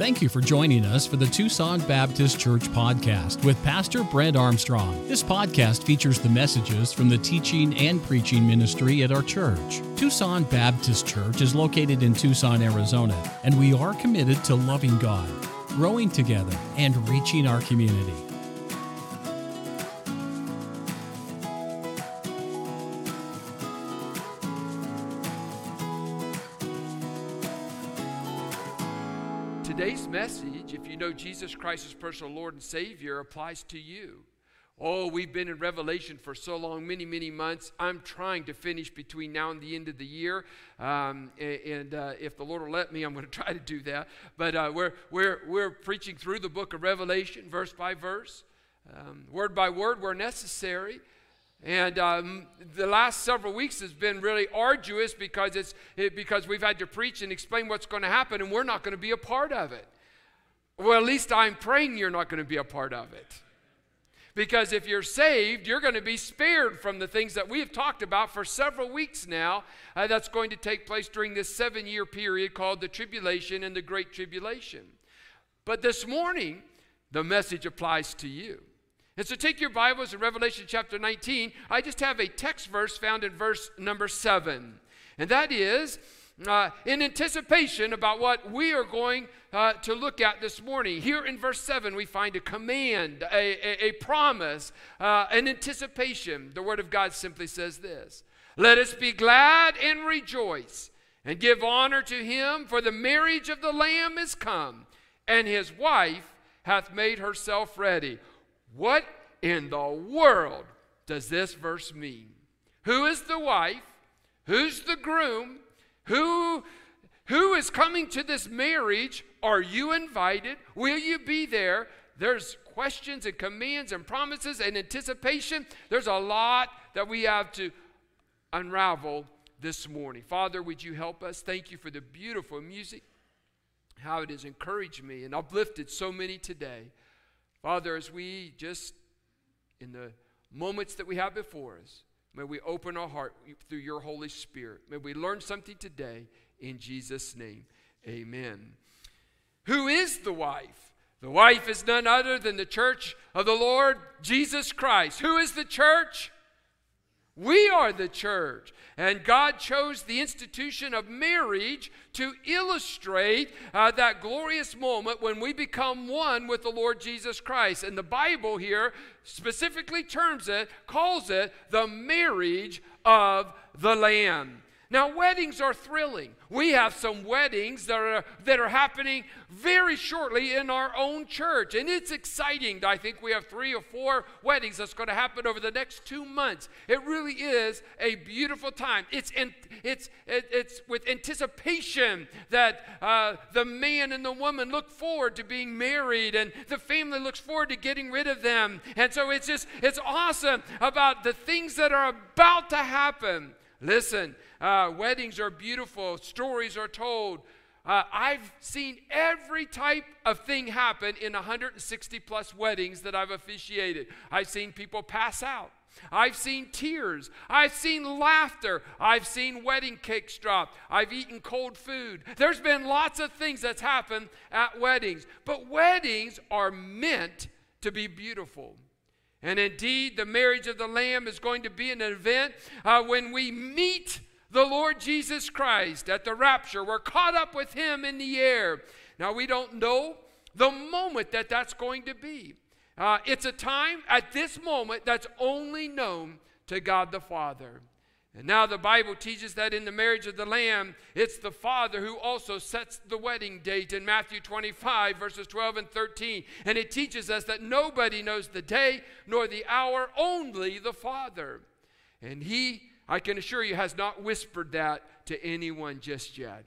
Thank you for joining us for the Tucson Baptist Church podcast with Pastor Brent Armstrong. This podcast features the messages from the teaching and preaching ministry at our church. Tucson Baptist Church is located in Tucson, Arizona, and we are committed to loving God, growing together, and reaching our community. Know Jesus Christ as personal Lord and Savior, applies to you. Oh, we've been in Revelation for so long, many, many months. I'm trying to finish between now and the end of the year. Um, and uh, if the Lord will let me, I'm going to try to do that. But uh, we're, we're, we're preaching through the book of Revelation, verse by verse, um, word by word, where necessary. And um, the last several weeks has been really arduous because, it's, it, because we've had to preach and explain what's going to happen, and we're not going to be a part of it. Well, at least I'm praying you're not going to be a part of it. Because if you're saved, you're going to be spared from the things that we have talked about for several weeks now. Uh, that's going to take place during this seven year period called the tribulation and the great tribulation. But this morning, the message applies to you. And so take your Bibles in Revelation chapter 19. I just have a text verse found in verse number 7. And that is uh, in anticipation about what we are going uh, to look at this morning. Here in verse 7, we find a command, a, a, a promise, uh, an anticipation. The Word of God simply says this Let us be glad and rejoice and give honor to him, for the marriage of the Lamb is come, and his wife hath made herself ready. What in the world does this verse mean? Who is the wife? Who's the groom? Who, who is coming to this marriage? Are you invited? Will you be there? There's questions and commands and promises and anticipation. There's a lot that we have to unravel this morning. Father, would you help us? Thank you for the beautiful music, how it has encouraged me and uplifted so many today. Father, as we just, in the moments that we have before us, may we open our heart through your Holy Spirit. May we learn something today in Jesus' name. Amen. Who is the wife? The wife is none other than the church of the Lord Jesus Christ. Who is the church? We are the church. And God chose the institution of marriage to illustrate uh, that glorious moment when we become one with the Lord Jesus Christ. And the Bible here specifically terms it, calls it the marriage of the Lamb. Now, weddings are thrilling. We have some weddings that are, that are happening very shortly in our own church. And it's exciting. I think we have three or four weddings that's going to happen over the next two months. It really is a beautiful time. It's, in, it's, it, it's with anticipation that uh, the man and the woman look forward to being married, and the family looks forward to getting rid of them. And so it's just, it's awesome about the things that are about to happen. Listen, uh, weddings are beautiful, stories are told. Uh, I've seen every type of thing happen in 160 plus weddings that I've officiated. I've seen people pass out. I've seen tears. I've seen laughter. I've seen wedding cakes drop. I've eaten cold food. There's been lots of things that's happened at weddings. But weddings are meant to be beautiful. And indeed, the marriage of the Lamb is going to be an event uh, when we meet the Lord Jesus Christ at the rapture. We're caught up with him in the air. Now, we don't know the moment that that's going to be. Uh, it's a time at this moment that's only known to God the Father. And now the Bible teaches that in the marriage of the Lamb, it's the Father who also sets the wedding date in Matthew 25, verses 12 and 13. And it teaches us that nobody knows the day nor the hour, only the Father. And He I can assure you, has not whispered that to anyone just yet.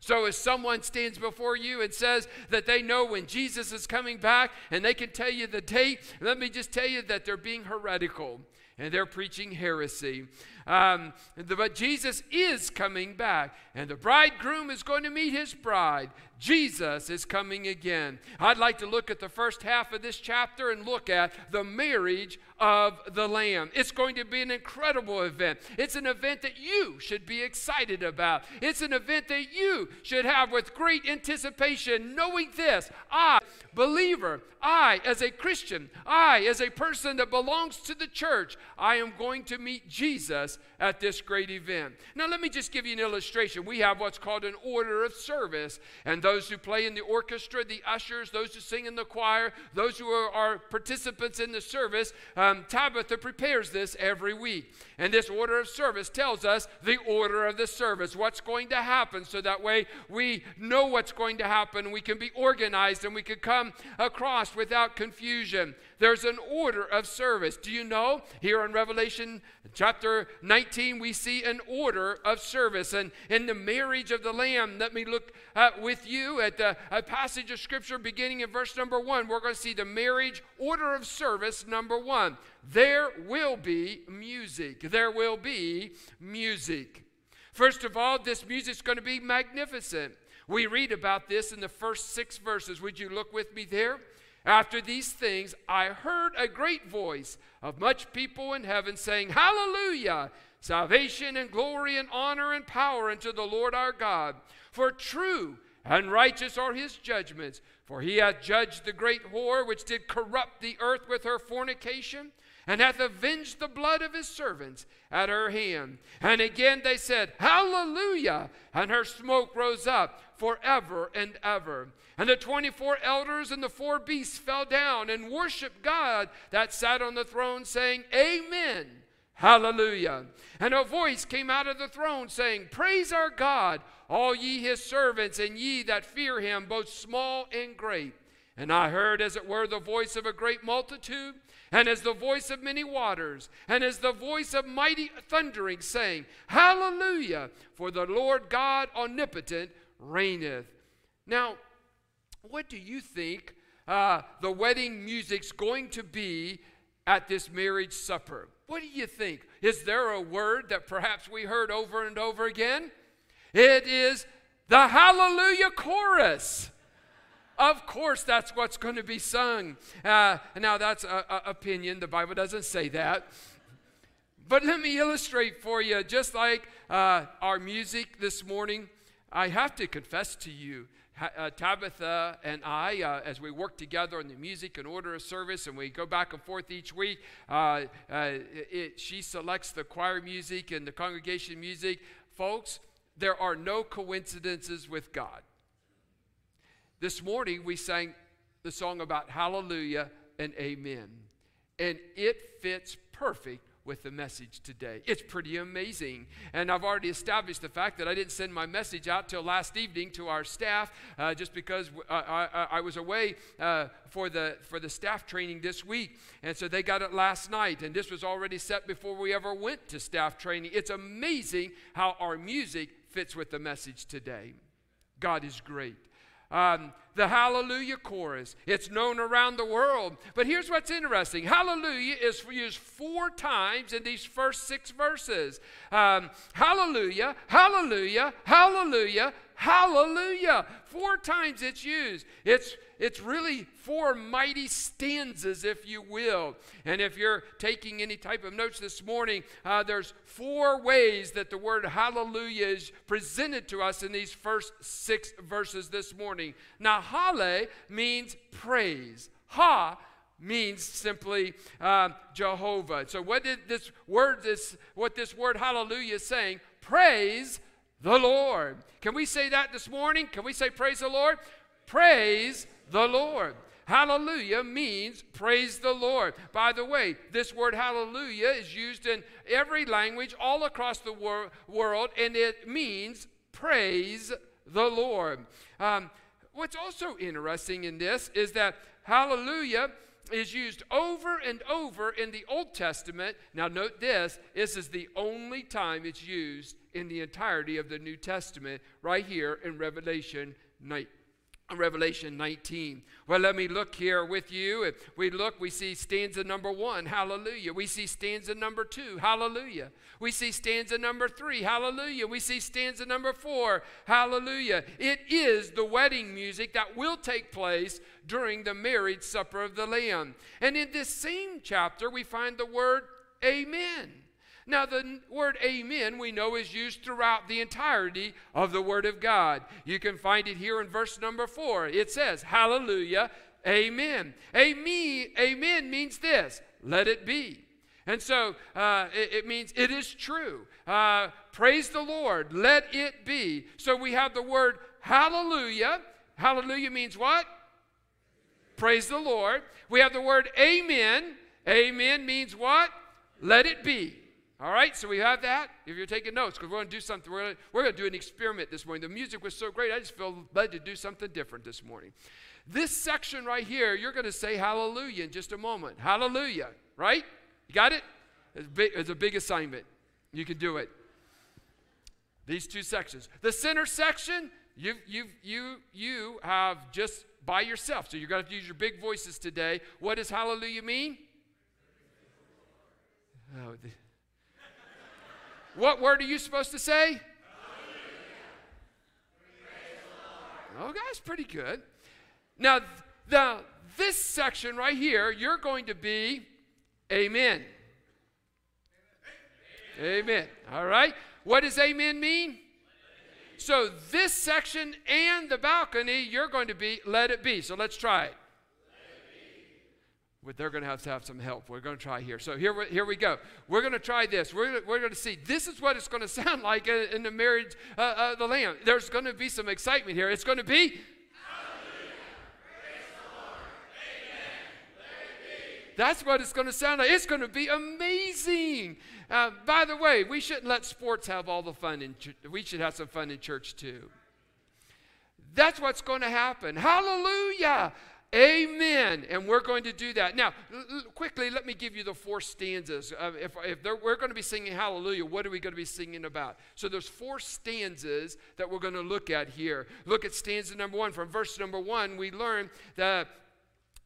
So, if someone stands before you and says that they know when Jesus is coming back and they can tell you the date, let me just tell you that they're being heretical and they're preaching heresy. Um, but Jesus is coming back, and the bridegroom is going to meet his bride. Jesus is coming again. I'd like to look at the first half of this chapter and look at the marriage of the Lamb. It's going to be an incredible event. It's an event that you should be excited about. It's an event that you should have with great anticipation, knowing this I, believer, I, as a Christian, I, as a person that belongs to the church, I am going to meet Jesus at this great event. Now, let me just give you an illustration. We have what's called an order of service, and those who play in the orchestra, the ushers, those who sing in the choir, those who are, are participants in the service, um, Um, Tabitha prepares this every week. And this order of service tells us the order of the service, what's going to happen, so that way we know what's going to happen. We can be organized and we can come across without confusion. There's an order of service. Do you know? Here in Revelation chapter 19, we see an order of service. And in the marriage of the Lamb, let me look uh, with you at the, a passage of Scripture beginning in verse number one. We're going to see the marriage order of service number one. There will be music. There will be music. First of all, this music is going to be magnificent. We read about this in the first six verses. Would you look with me there? After these things, I heard a great voice of much people in heaven saying, Hallelujah! Salvation and glory and honor and power unto the Lord our God. For true and righteous are his judgments. For he hath judged the great whore which did corrupt the earth with her fornication, and hath avenged the blood of his servants at her hand. And again they said, Hallelujah! And her smoke rose up forever and ever. And the 24 elders and the four beasts fell down and worshiped God that sat on the throne, saying, Amen. Hallelujah. And a voice came out of the throne saying, Praise our God, all ye his servants, and ye that fear him, both small and great. And I heard, as it were, the voice of a great multitude, and as the voice of many waters, and as the voice of mighty thundering, saying, Hallelujah, for the Lord God omnipotent reigneth. Now, what do you think uh, the wedding music's going to be at this marriage supper? What do you think? Is there a word that perhaps we heard over and over again? It is the Hallelujah Chorus. Of course, that's what's going to be sung. Uh, now, that's an opinion. The Bible doesn't say that. But let me illustrate for you, just like uh, our music this morning, I have to confess to you uh, Tabitha and I, uh, as we work together on the music and order of service, and we go back and forth each week, uh, uh, it, she selects the choir music and the congregation music. Folks, there are no coincidences with God. This morning, we sang the song about hallelujah and amen, and it fits perfect with the message today. It's pretty amazing. And I've already established the fact that I didn't send my message out till last evening to our staff uh, just because I, I, I, was away uh, for, the, for the staff training this week. And so they got it last night. And this was already set before we ever went to staff training. It's amazing how our music fits with the message today. God is great um, the Hallelujah chorus. It's known around the world. But here's what's interesting Hallelujah is used four times in these first six verses. Um, hallelujah, hallelujah, hallelujah, hallelujah. Four times it's used. It's it's really four mighty stanzas, if you will. And if you're taking any type of notes this morning, uh, there's four ways that the word hallelujah is presented to us in these first six verses this morning. Now, hale means praise. Ha means simply uh, Jehovah. So, what did this word, this what this word hallelujah is saying? Praise the Lord. Can we say that this morning? Can we say praise the Lord? Praise the Lord. Hallelujah means praise the Lord. By the way, this word hallelujah is used in every language all across the wor- world, and it means praise the Lord. Um, what's also interesting in this is that hallelujah is used over and over in the Old Testament. Now, note this this is the only time it's used in the entirety of the New Testament, right here in Revelation 19. Revelation 19. Well, let me look here with you. If we look, we see stanza number one, hallelujah. We see stanza number two, hallelujah. We see stanza number three, hallelujah. We see stanza number four, hallelujah. It is the wedding music that will take place during the marriage supper of the Lamb. And in this same chapter, we find the word amen. Now, the word amen we know is used throughout the entirety of the Word of God. You can find it here in verse number four. It says, Hallelujah, amen. Amen, amen means this let it be. And so uh, it, it, means it is true. Uh, praise the Lord, let it be. So we have the word hallelujah. Hallelujah means what? Praise the Lord. We have the word amen. Amen means what? Let it be. All right, so we have that. If you're taking notes, because we're going to do something, we're going we're to do an experiment this morning. The music was so great, I just felt led to do something different this morning. This section right here, you're going to say hallelujah in just a moment. Hallelujah, right? You got it? It's, big, it's a big assignment. You can do it. These two sections. The center section, you you you you have just by yourself. So you're going to have to use your big voices today. What does hallelujah mean? Oh, the, what word are you supposed to say? Oh, that's pretty good. Now, the, this section right here, you're going to be amen. Amen. All right. What does amen mean? So, this section and the balcony, you're going to be let it be. So, let's try it they're going to have to have some help. We're going to try here. So here, here we go. We're going to try this. We're we're going to see. This is what it's going to sound like in the marriage uh, of the Lamb. There's going to be some excitement here. It's going to be. Hallelujah! Praise the Lord! Amen. That's what it's going to sound like. It's going to be amazing. Uh, by the way, we shouldn't let sports have all the fun. In ch- we should have some fun in church too. That's what's going to happen. Hallelujah. Amen. And we're going to do that. Now, quickly, let me give you the four stanzas. Uh, if if we're going to be singing hallelujah, what are we going to be singing about? So there's four stanzas that we're going to look at here. Look at stanza number one. From verse number one, we learn that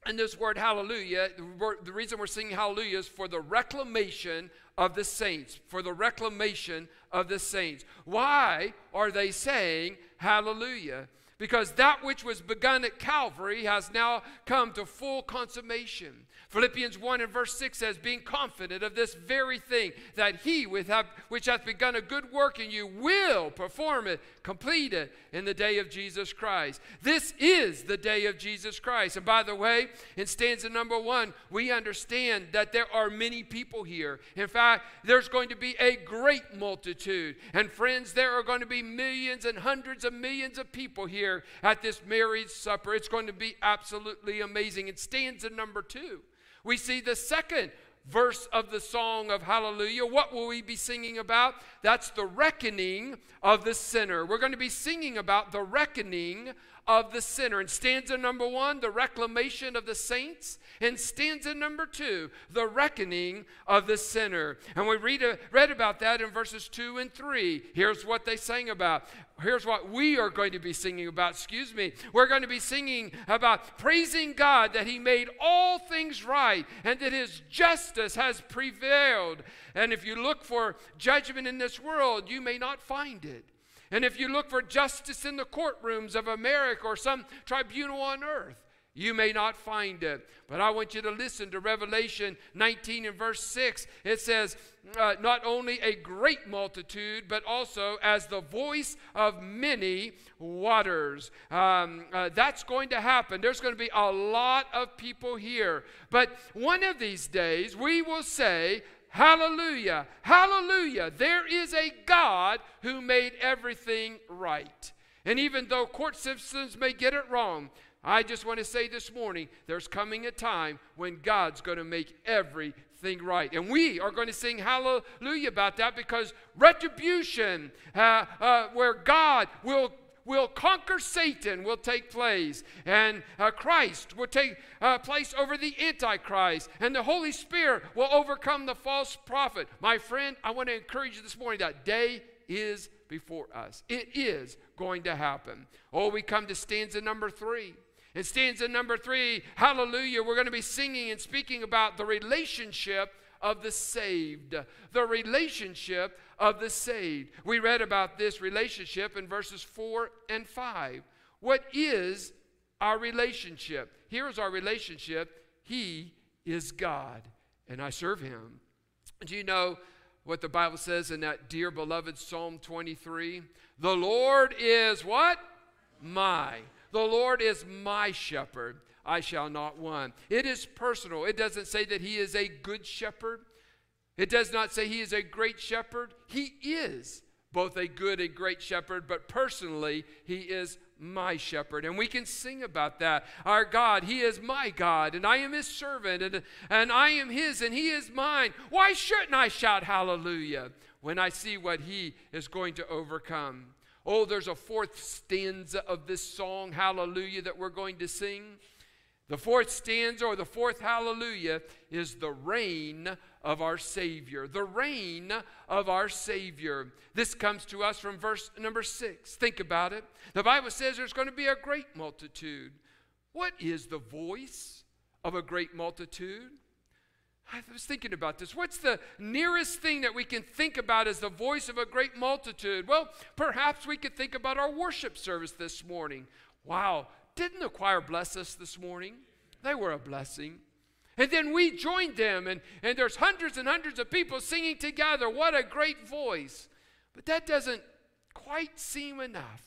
in this word hallelujah, the reason we're singing hallelujah is for the reclamation of the saints, for the reclamation of the saints. Why are they saying hallelujah? Because that which was begun at Calvary has now come to full consummation. Philippians 1 and verse 6 says, Being confident of this very thing, that he which hath begun a good work in you will perform it, complete it in the day of Jesus Christ. This is the day of Jesus Christ. And by the way, in stanza number one, we understand that there are many people here. In fact, there's going to be a great multitude. And friends, there are going to be millions and hundreds of millions of people here at this marriage supper. It's going to be absolutely amazing. It stands in number two, we see the second verse of the song of Hallelujah. What will we be singing about? That's the reckoning of the sinner. We're going to be singing about the reckoning of the sinner. In stanza number one, the reclamation of the saints. In stanza number two, the reckoning of the sinner. And we read, a, read about that in verses two and three. Here's what they sang about. Here's what we are going to be singing about. Excuse me. We're going to be singing about praising God that He made all things right and that His justice has prevailed. And if you look for judgment in this world, you may not find it. And if you look for justice in the courtrooms of America or some tribunal on earth, you may not find it. But I want you to listen to Revelation 19 and verse 6. It says, uh, Not only a great multitude, but also as the voice of many waters. Um, uh, that's going to happen. There's going to be a lot of people here. But one of these days, we will say, Hallelujah. Hallelujah. There is a God who made everything right. And even though court systems may get it wrong, I just want to say this morning there's coming a time when God's going to make everything right. And we are going to sing hallelujah about that because retribution, uh, uh, where God will will conquer Satan will take place, and uh, Christ will take uh, place over the Antichrist, and the Holy Spirit will overcome the false prophet. My friend, I want to encourage you this morning that day is before us. It is going to happen. Oh, we come to stanza number three. In stanza number three, hallelujah, we're going to be singing and speaking about the relationship of the saved. The relationship of the saved. We read about this relationship in verses 4 and 5. What is our relationship? Here is our relationship. He is God, and I serve Him. Do you know what the Bible says in that dear beloved Psalm 23? The Lord is what? My. The Lord is my shepherd. I shall not want. It is personal. It doesn't say that he is a good shepherd. It does not say he is a great shepherd. He is both a good and great shepherd, but personally, he is my shepherd. And we can sing about that. Our God, He is my God, and I am His servant, and, and I am His, and He is mine. Why shouldn't I shout hallelujah when I see what He is going to overcome? Oh, there's a fourth stanza of this song, Hallelujah, that we're going to sing. The fourth stanza or the fourth hallelujah is the reign of our Savior. The reign of our Savior. This comes to us from verse number six. Think about it. The Bible says there's going to be a great multitude. What is the voice of a great multitude? I was thinking about this. What's the nearest thing that we can think about as the voice of a great multitude? Well, perhaps we could think about our worship service this morning. Wow, didn't the choir bless us this morning? They were a blessing. And then we joined them, and, and there's hundreds and hundreds of people singing together. What a great voice. But that doesn't quite seem enough.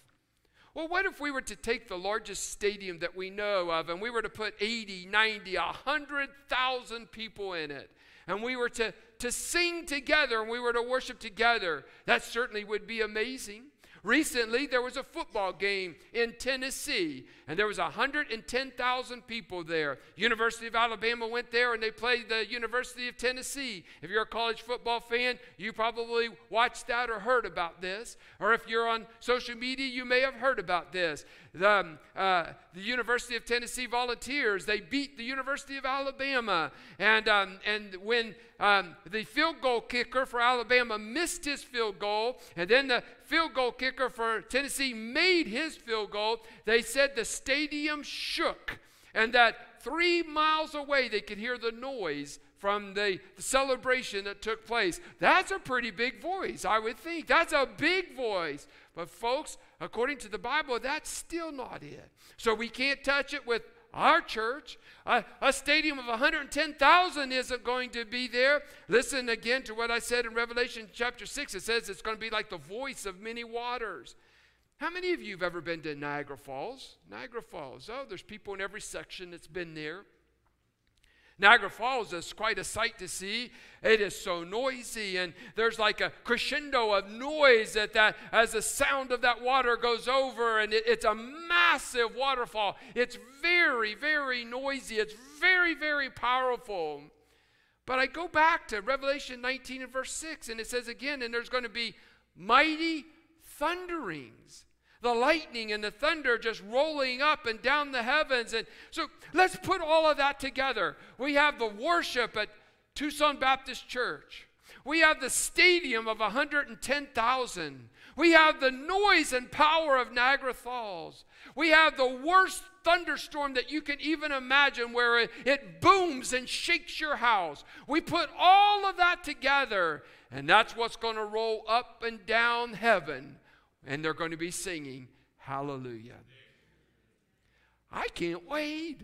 Well, what if we were to take the largest stadium that we know of and we were to put 80, 90, 100,000 people in it? And we were to, to sing together and we were to worship together. That certainly would be amazing. Recently, there was a football game in Tennessee, and there was 110,000 people there. University of Alabama went there, and they played the University of Tennessee. If you're a college football fan, you probably watched that or heard about this. Or if you're on social media, you may have heard about this. The, um, uh, the University of Tennessee Volunteers, they beat the University of Alabama. And, um, and when um, the field goal kicker for Alabama missed his field goal, and then the field goal kicker for Tennessee made his field goal, they said the stadium shook, and that three miles away they could hear the noise from the, the, celebration that took place. That's a pretty big voice, I would think. That's a big voice. But, folks, according to the Bible, that's still not it. So we can't touch it with our church. A, a stadium of 110,000 isn't going to be there. Listen again to what I said in Revelation chapter 6. It says it's going to be like the voice of many waters. How many of you have ever been to Niagara Falls? Niagara Falls. Oh, there's people in every section that's been there. Niagara Falls is quite a sight to see. It is so noisy, and there's like a crescendo of noise that, that as the sound of that water goes over, and it, it's a massive waterfall. It's very, very noisy. It's very, very powerful. But I go back to Revelation 19 and verse 6, and it says again, and there's going to be mighty thunderings the lightning and the thunder just rolling up and down the heavens. And so let's put all of that together. We have the worship at Tucson Baptist Church. We have the stadium of 110,000. We have the noise and power of Niagara Falls. We have the worst thunderstorm that you can even imagine where it, it, booms and shakes your house. We put all of that together, and that's what's going to roll up and down heaven and they're going to be singing hallelujah. I can't wait.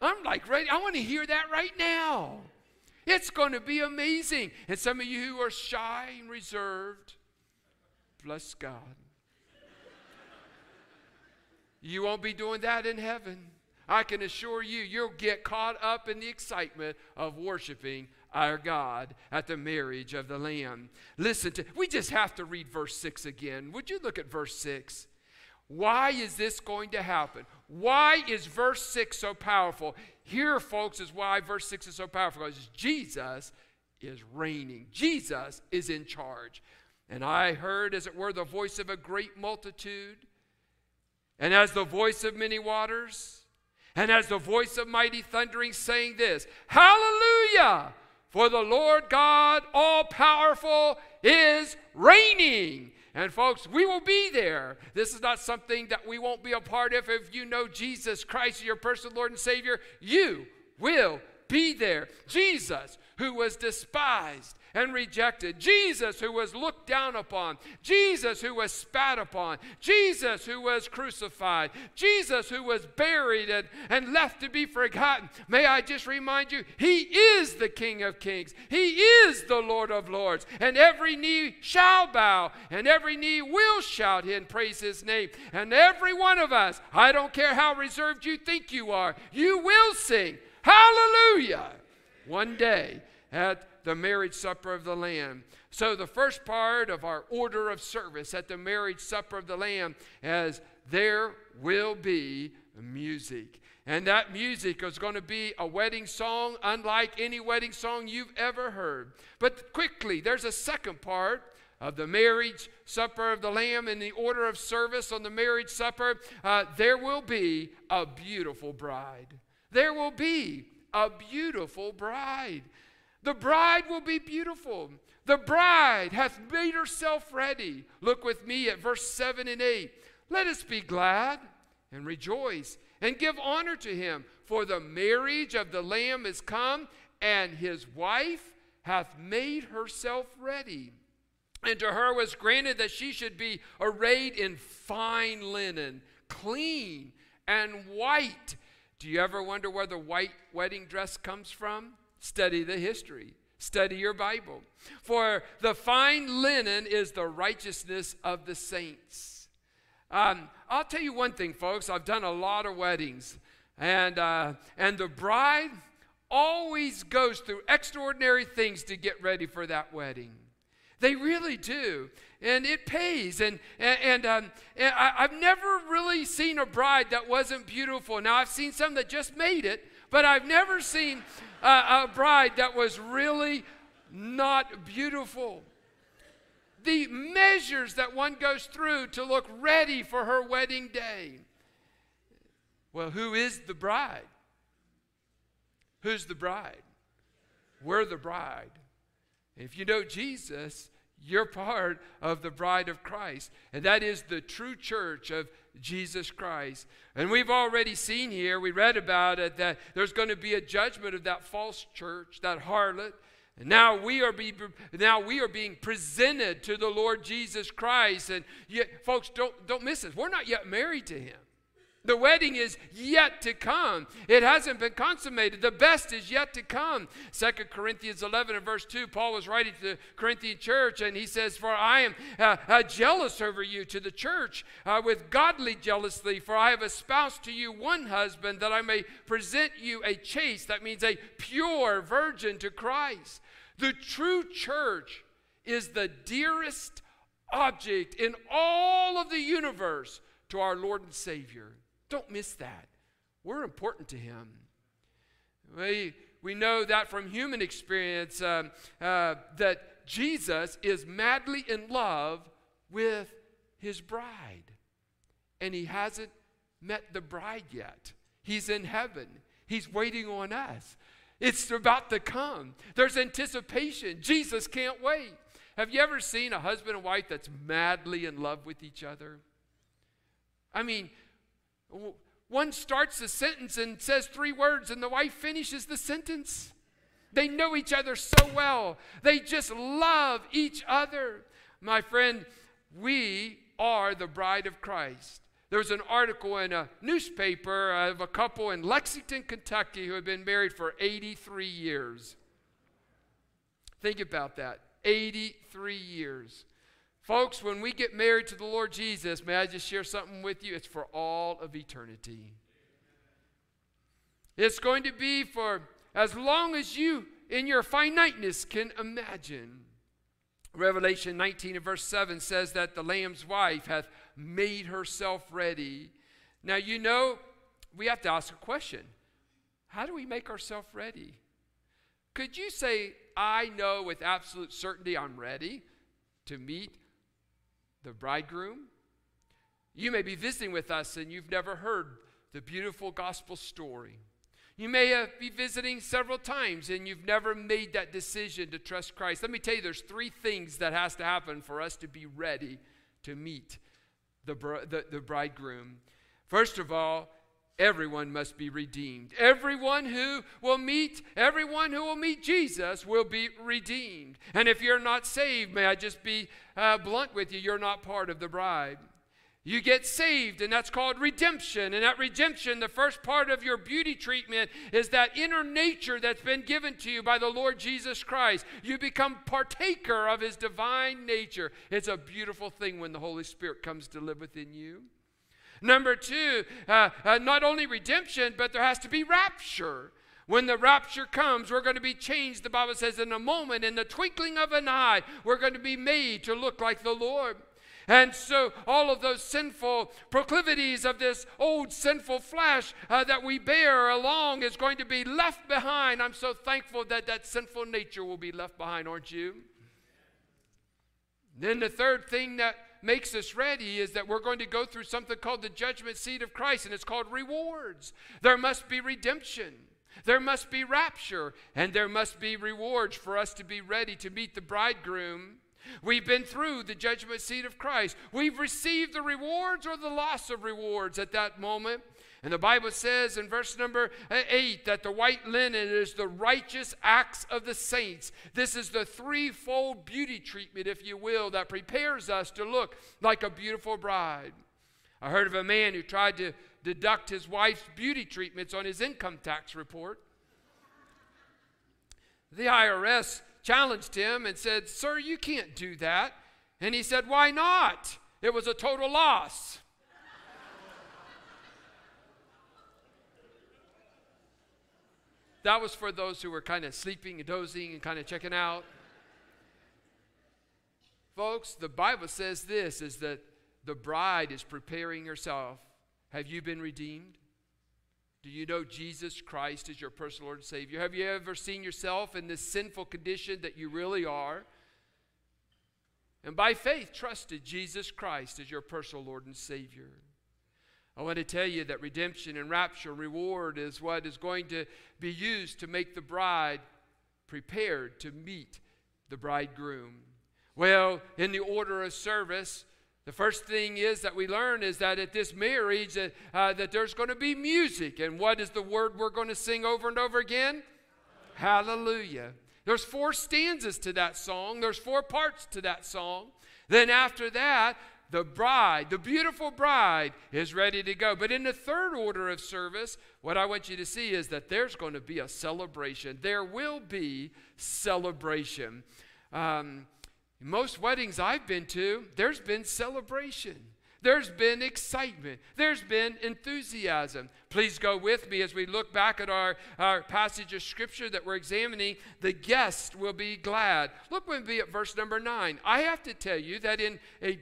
I'm like ready. I want to hear that right now. It's going to be amazing. And some of you who are shy and reserved, bless God. You won't be doing that in heaven. I can assure you, you'll get caught up in the excitement of worshiping our God at the marriage of the Lamb. Listen to, we just have to read verse 6 again. Would you look at verse 6? Why is this going to happen? Why is verse 6 so powerful? Here, folks, is why verse 6 is so powerful because Jesus is reigning, Jesus is in charge. And I heard, as it were, the voice of a great multitude, and as the voice of many waters, and as the voice of mighty thundering, saying this Hallelujah! For the Lord God, all powerful, is reigning. And folks, we will be there. This is not something that we won't be a part of. If you know Jesus Christ, your personal Lord and Savior, you will be there. Jesus, who was despised and rejected. Jesus, who was looked down upon. Jesus, who was spat upon. Jesus, who was crucified. Jesus, who was buried and, and left to be forgotten. May I just remind you, He is the King of kings. He is the Lord of lords. And every knee shall bow, and every knee will shout and praise His name. And every one of us, I don't care how reserved you think you are, you will sing, Hallelujah, one day at the marriage supper of the Lamb. So, the first part of our order of service at the marriage supper of the Lamb is there will be music. And that music is going to be a wedding song unlike any wedding song you've ever heard. But quickly, there's a second part of the marriage supper of the Lamb in the order of service on the marriage supper. Uh, there will be a beautiful bride. There will be a beautiful bride. The bride will be beautiful. The bride hath made herself ready. Look with me at verse 7 and 8. Let us be glad and rejoice and give honor to him, for the marriage of the Lamb is come, and his wife hath made herself ready. And to her was granted that she should be arrayed in fine linen, clean and white. Do you ever wonder where the white wedding dress comes from? Study the history. Study your Bible. For the fine linen is the righteousness of the saints. Um, I'll tell you one thing, folks. I've done a lot of weddings, and uh, and the bride always goes through extraordinary things to get ready for that wedding. They really do. And it pays. And, and, and, um, and I, I've never really seen a bride that wasn't beautiful. Now, I've seen some that just made it, but I've never seen a, a bride that was really not beautiful. The measures that one goes through to look ready for her wedding day. Well, who is the bride? Who's the bride? We're the bride. If you know Jesus, you're part of the bride of Christ. And that is the true church of Jesus Christ. And we've already seen here, we read about it, that there's going to be a judgment of that false church, that harlot. And now we are be, now we are being presented to the Lord Jesus Christ. And yet, folks, don't, don't miss this. We're not yet married to him. The wedding is yet to come. It hasn't been consummated. The best is yet to come. 2 Corinthians 11 and verse 2, Paul was writing to the Corinthian church and he says, For I am uh, uh, jealous over you to the church uh, with godly jealousy, for I have espoused to you one husband that I may present you a chaste, that means a pure virgin to Christ. The true church is the dearest object in all of the universe to our Lord and Savior. Don't miss that. We're important to Him. We, we know that from human experience uh, uh, that Jesus is madly in love with His bride. And He hasn't met the bride yet. He's in heaven, He's waiting on us. It's about to come. There's anticipation. Jesus can't wait. Have you ever seen a husband and wife that's madly in love with each other? I mean, one starts a sentence and says three words, and the wife finishes the sentence. They know each other so well. They just love each other. My friend, we are the bride of Christ. There was an article in a newspaper of a couple in Lexington, Kentucky, who had been married for 83 years. Think about that 83 years. Folks, when we get married to the Lord Jesus, may I just share something with you? It's for all of eternity. It's going to be for as long as you, in your finiteness, can imagine. Revelation 19 and verse 7 says that the Lamb's wife hath made herself ready. Now, you know, we have to ask a question How do we make ourselves ready? Could you say, I know with absolute certainty I'm ready to meet the bridegroom. You may be visiting with us and you've never heard the beautiful gospel story. You may be visiting several times and you've never made that decision to trust Christ. Let me tell you, there's three things that has to happen for us to be ready to meet the, the, the bridegroom. First of all, everyone must be redeemed. Everyone who will meet, everyone who will meet Jesus will be redeemed. And if you're not saved, may I just be uh, blunt with you, you're not part of the bride. You get saved, and that's called redemption. And that redemption, the first part of your beauty treatment, is that inner nature that's been given to you by the Lord Jesus Christ. You become partaker of his divine nature. It's a beautiful thing when the Holy Spirit comes to live within you. Number two, uh, uh, not only redemption, but there has to be rapture. When the rapture comes, we're going to be changed, the Bible says, in a moment, in the twinkling of an eye, we're going to be made to look like the Lord. And so, all of those sinful proclivities of this old sinful flesh uh, that we bear along is going to be left behind. I'm so thankful that that sinful nature will be left behind, aren't you? Then, the third thing that makes us ready is that we're going to go through something called the judgment seat of Christ, and it's called rewards. There must be redemption. There must be rapture, and there must be rewards for us to be ready to meet the bridegroom We've been through the judgment seat of Christ. We've received the rewards or the loss of rewards at that moment. And the Bible says in verse number 8 that the white linen is the righteous acts of the saints. This is the threefold beauty treatment, if you will, that prepares us to look like a beautiful bride. I heard of a man who tried to deduct his wife's beauty treatments on his income tax report. The IRS challenged him and said, Sir, you can't do that. And he said, Why not? It was a total loss. That was for those who were kind of sleeping and dozing and kind of checking out. Folks, the Bible says this is that the bride is preparing herself. Have you been redeemed? Do you know Jesus Christ is your personal Lord and Savior? Have you ever seen yourself in this sinful condition that you really are? And by faith, trusted Jesus Christ as your personal Lord and Savior. I want to tell you that redemption and rapture reward is what is going to be used to make the bride prepared to meet the bridegroom. Well, in the order of service, the first thing is that we learn is that at this marriage that, uh, that there's going to be music. And what is the word we're going to sing over and over again? Hallelujah. There's four stanzas to that song. There's four parts to that song. Then after that, the bride, the beautiful bride, is ready to go. But in the third order of service, what I want you to see is that there's going to be a celebration. There will be celebration. Um, most weddings I've been to, there's been celebration. There's been excitement. There's been enthusiasm. Please go with me as we look back at our, our passage of scripture that we're examining. The guest will be glad. Look with me at verse number nine. I have to tell you that in a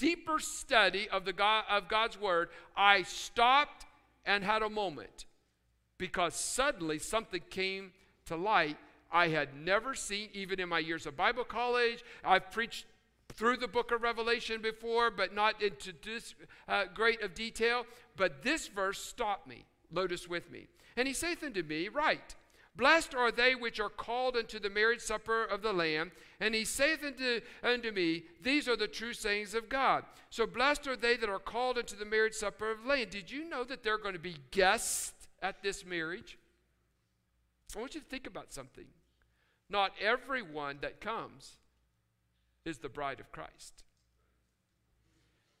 deeper study of, the God, of God's word, I stopped and had a moment because suddenly something came to light I had never seen, even in my years of Bible college. I've preached through the book of Revelation before, but not into this uh, great of detail. But this verse stopped me. Lotus with me. And he saith unto me, Write. Blessed are they which are called unto the marriage supper of the Lamb. And he saith unto, unto me, These are the true sayings of God. So blessed are they that are called unto the marriage supper of the Lamb. Did you know that they're going to be guests at this marriage? I want you to think about something. Not everyone that comes is the bride of Christ.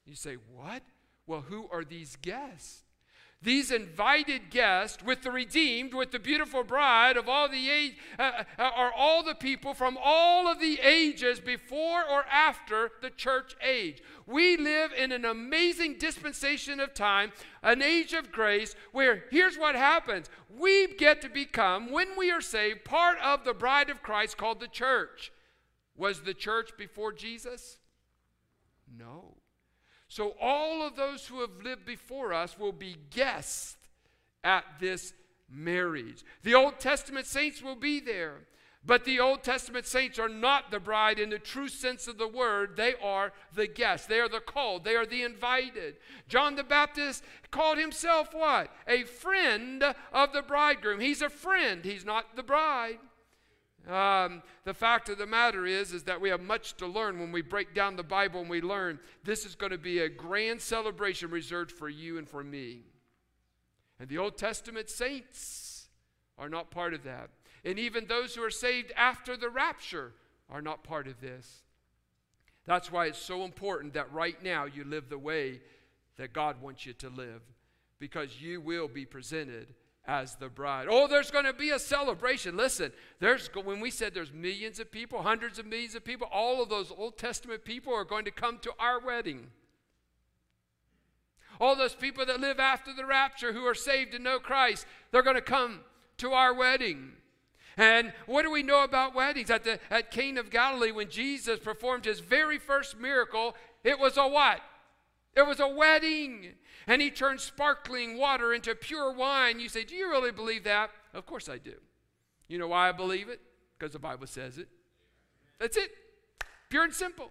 You say, What? Well, who are these guests? These invited guests with the redeemed, with the beautiful bride of all the age, uh, uh, are all the people from all of the ages before or after the church age. We live in an amazing dispensation of time, an age of grace, where here's what happens we get to become, when we are saved, part of the bride of Christ called the church. Was the church before Jesus? No. So all of those who have lived before us will be guests at this marriage. The Old Testament saints will be there. But the Old Testament saints are not the bride in the true sense of the word. They are the guests. They are the called. They are the invited. John the Baptist called himself what? A friend of the bridegroom. He's a friend. He's not the bride. Um, the fact of the matter is, is that we have much to learn when we break down the Bible and we learn this is going to be a grand celebration reserved for you and for me. And the Old Testament saints are not part of that. And even those who are saved after the rapture are not part of this. That's why it's so important that right now you live the way that God wants you to live because you will be presented as the bride. Oh, there's going to be a celebration. Listen, there's when we said there's millions of people, hundreds of millions of people, all of those Old Testament people are going to come to our wedding. All those people that live after the rapture who are saved and know Christ, they're going to come to our wedding. And what do we know about weddings? At, the, at Cana of Galilee, when Jesus performed his very first miracle, it was a what? It was a wedding. And he turned sparkling water into pure wine. You say, Do you really believe that? Of course I do. You know why I believe it? Because the Bible says it. That's it. Pure and simple.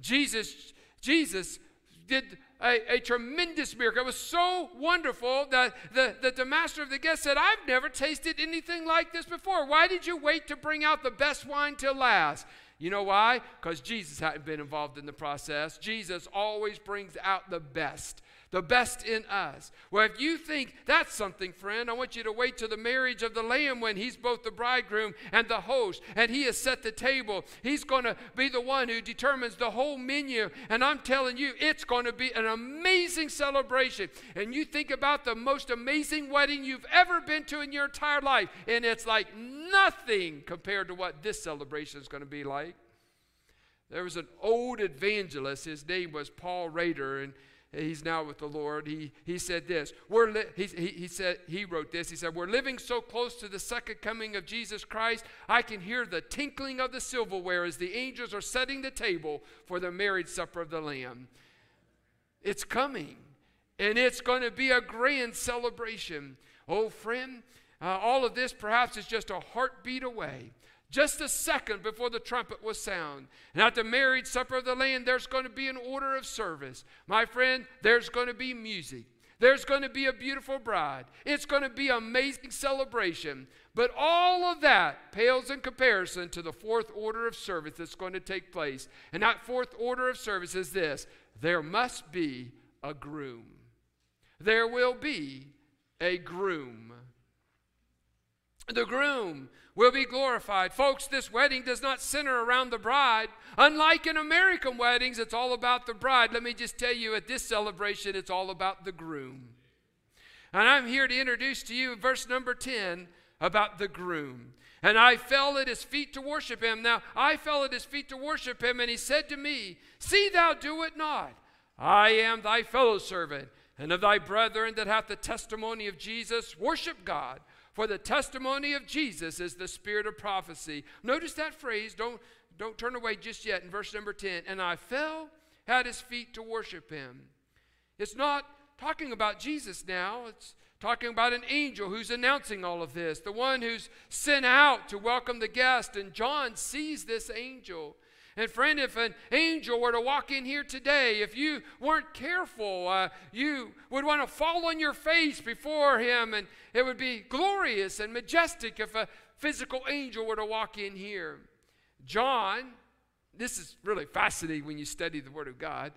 Jesus, Jesus did a, a, tremendous miracle. It was so wonderful that the, that the master of the guest said, I've never tasted anything like this before. Why did you wait to bring out the best wine till last? You know why? Because Jesus hadn't been involved in the process. Jesus always brings out the best the best in us. Well, if you think that's something, friend, I want you to wait till the marriage of the Lamb when He's both the bridegroom and the host, and He has set the table. He's going to be the one who determines the whole menu. And I'm telling you, it's going to be an amazing celebration. And you think about the most amazing wedding you've ever been to in your entire life, and it's like nothing compared to what this celebration is going to be like. There was an old evangelist, his name was Paul Rader, and he's now with the Lord. He, he said this. We're li- he, he, he said he wrote this. He said, "We're living so close to the second coming of Jesus Christ. I can hear the tinkling of the silverware as the angels are setting the table for the marriage supper of the Lamb. It's coming, and it's going to be a grand celebration. Oh, friend." Uh, all of this perhaps is just a heartbeat away just a second before the trumpet was sound. And at the marriage supper of the Lamb, there's going to be an order of service. My friend, there's going to be music. There's going to be a beautiful bride. It's going to be an amazing celebration. But all of that pales in comparison to the fourth order of service that's going to take place. And that fourth order of service is this there must be a groom. There will be a groom. The groom will be glorified. Folks, this wedding does not center around the bride. Unlike in American weddings, it's all about the bride. Let me just tell you at this celebration, it's all about the groom. And I'm here to introduce to you verse number 10 about the groom. And I fell at his feet to worship him. Now, I fell at his feet to worship him, and he said to me, See thou do it not. I am thy fellow servant, and of thy brethren that hath the testimony of Jesus. Worship God. For the testimony of Jesus is the spirit of prophecy. Notice that phrase. Don't, don't turn away just yet in verse number 10. And I fell at his feet to worship him. It's not talking about Jesus now. It's talking about an angel who's announcing all of this, the one who's sent out to welcome the guest. And John sees this angel. And friend, if an angel were to walk in here today, if you weren't careful, uh, you would want to fall on your face before him, and it would be glorious and majestic if a physical angel were to walk in here. John, this is really fascinating when you study the Word of God.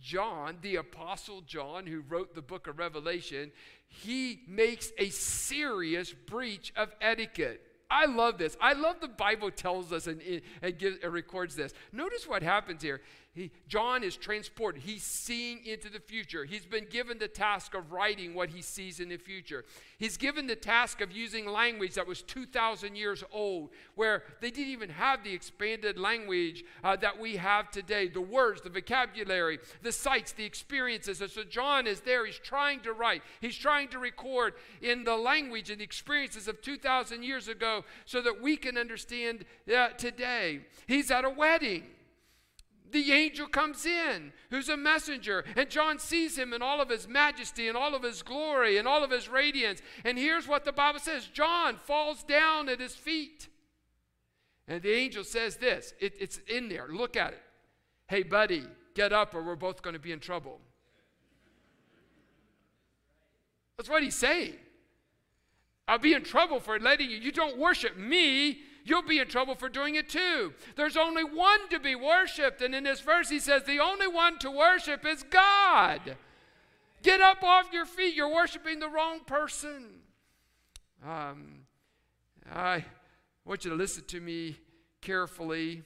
John, the Apostle John, who wrote the book of Revelation, he makes a serious breach of etiquette. I love this. I love the Bible tells us and, and, gives, and records this. Notice what happens here. He, John is transported. He's seeing into the future. He's been given the task of writing what he sees in the future. He's given the task of using language that was 2,000 years old, where they didn't even have the expanded language uh, that we have today the words, the vocabulary, the sights, the experiences. And so John is there. He's trying to write, he's trying to record in the language and the experiences of 2,000 years ago so that we can understand uh, today. He's at a wedding the angel comes in, who's a messenger, and John sees him in all of his majesty and all of his glory and all of his radiance. And here's what the Bible says John falls down at his feet. And the angel says this it, it's in there. Look at it. Hey, buddy, get up or we're both going to be in trouble. That's what he's saying. I'll be in trouble for letting you. You don't worship me, you'll be in trouble for doing it too. There's only one to be worshiped. And in this verse, he says, the only one to worship is God. Get up off your feet. You're worshiping the wrong person. Um, I want you to listen to me carefully.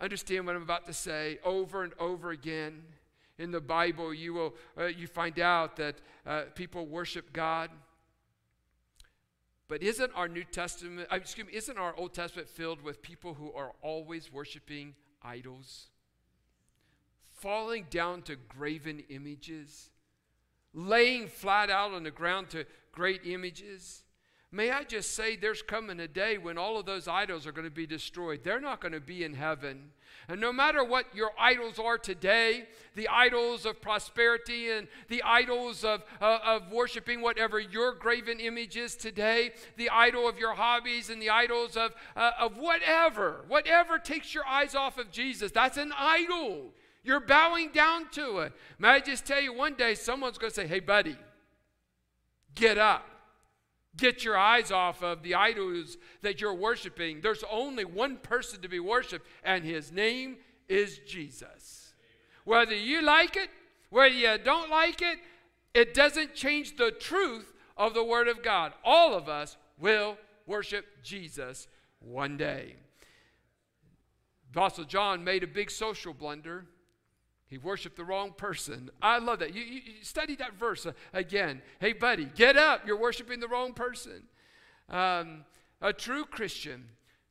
Understand what I'm about to say over and over again. In the Bible, you will uh, you find out that uh, people worship God. But isn't our New Testament, uh, excuse me, isn't our Old Testament filled with people who are always worshiping idols? Falling down to graven images, laying flat out on the ground to great images. May I just say, there's coming a day when all of those idols are going to be destroyed. They're not going to be in heaven. And no matter what your idols are today, the idols of prosperity and the idols of, uh, of worshiping whatever your graven image is today, the idol of your hobbies and the idols of, uh, of whatever, whatever takes your eyes off of Jesus, that's an idol. You're bowing down to it. May I just tell you, one day someone's going to say, hey, buddy, get up. Get your eyes off of the idols that you're worshiping. There's only one person to be worshiped, and his name is Jesus. Whether you like it, whether you don't like it, it doesn't change the truth of the Word of God. All of us will worship Jesus one day. Apostle John made a big social blunder. He worshiped the wrong person. I love that. You, you, you study that verse uh, again. Hey, buddy, get up. You're worshiping the wrong person. Um, a true Christian,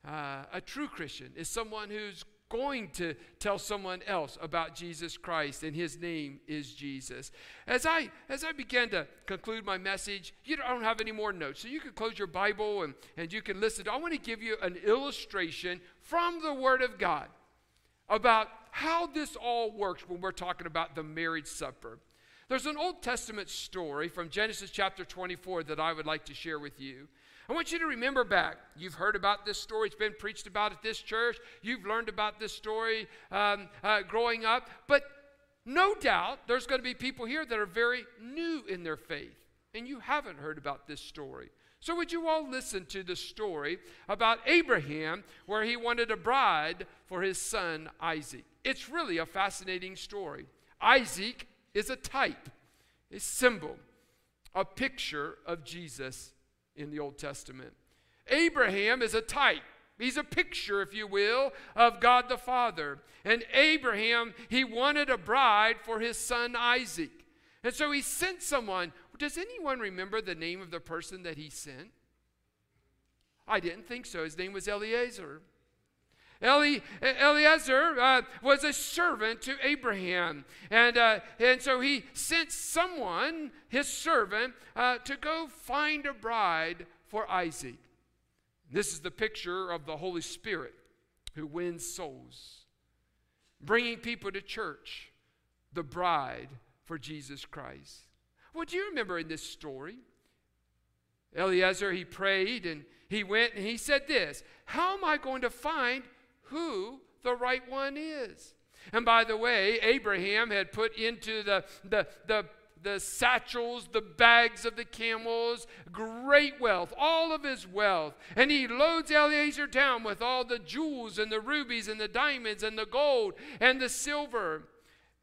uh, a true Christian is someone who's going to tell someone else about Jesus Christ, and his name is Jesus. As I as I began to conclude my message, you don't have any more notes, so you can close your Bible and, and you can listen. I want to give you an illustration from the Word of God about how this all works when we're talking about the marriage supper. There's an Old Testament story from Genesis chapter 24 that I would like to share with you. I want you to remember back. You've heard about this story. It's been preached about at this church. You've learned about this story um, uh, growing up. But no doubt there's going to be people here that are very new in their faith, and you haven't heard about this story. So, would you all listen to the story about Abraham where he wanted a bride for his son Isaac? It's really a fascinating story. Isaac is a type, a symbol, a picture of Jesus in the Old Testament. Abraham is a type. He's a picture, if you will, of God the Father. And Abraham, he wanted a bride for his son Isaac. And so he sent someone does anyone remember the name of the person that he sent? I didn't think so. His name was Eliezer. Eli, Eliezer uh, was a servant to Abraham. And, uh, and so he sent someone, his servant, uh, to go find a bride for Isaac. This is the picture of the Holy Spirit who wins souls, bringing people to church, the bride for Jesus Christ. Well, do you remember in this story? Eliezer, he prayed and he went and he said this How am I going to find who the right one is? And by the way, Abraham had put into the, the, the, the satchels, the bags of the camels, great wealth, all of his wealth. And he loads Eliezer down with all the jewels and the rubies and the diamonds and the gold and the silver.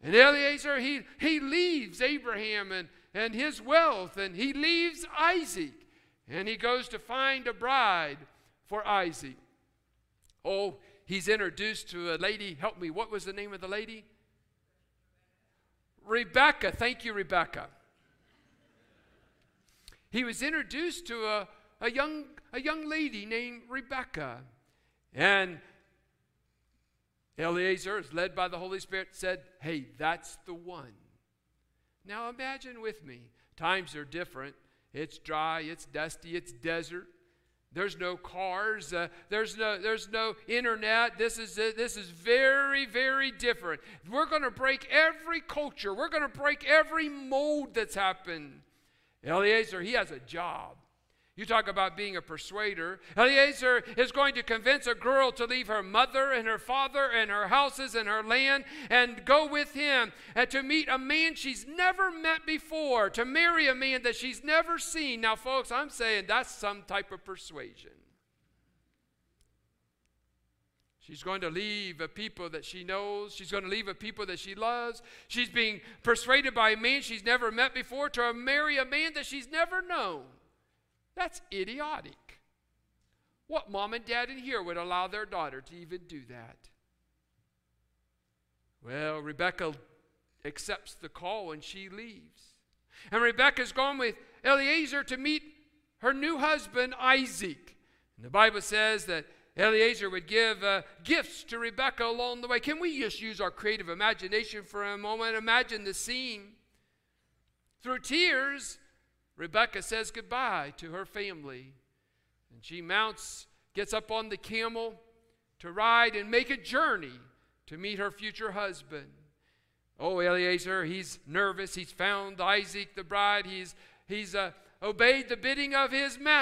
And Eliezer, he, he leaves Abraham and, and his wealth, and he leaves Isaac, and he goes to find a bride for Isaac. Oh, he's introduced to a lady. Help me, what was the name of the lady? Rebecca. Thank you, Rebecca. He was introduced to a, a, young, a young lady named Rebecca. And Eliezer, led by the Holy Spirit, said, Hey, that's the one. Now imagine with me, times are different. It's dry, it's dusty, it's desert. There's no cars. Uh, there's no. There's no internet. This is uh, this is very very different. We're going to break every culture. We're going to break every mold that's happened. Eliezer, he has a job. You talk about being a persuader. Eliezer is going to convince a girl to leave her mother and her father and her houses and her land and go with him and to meet a man she's never met before, to marry a man that she's never seen. Now, folks, I'm saying that's some type of persuasion. She's going to leave a people that she knows. She's going to leave a people that she loves. She's being persuaded by a man she's never met before to marry a man that she's never known. That's idiotic. What mom and dad in here would allow their daughter to even do that? Well, Rebecca accepts the call and she leaves. And Rebecca's gone with Eliezer to meet her new husband, Isaac. And the Bible says that Eliezer would give uh, gifts to Rebecca along the way. Can we just use our creative imagination for a moment? Imagine the scene. Through tears, Rebecca says goodbye to her family. And she mounts, gets up on the camel to ride and make a journey to meet her future husband. Oh, Eliezer, he's nervous. He's found Isaac, the bride. He's, he's uh, obeyed the bidding of his master.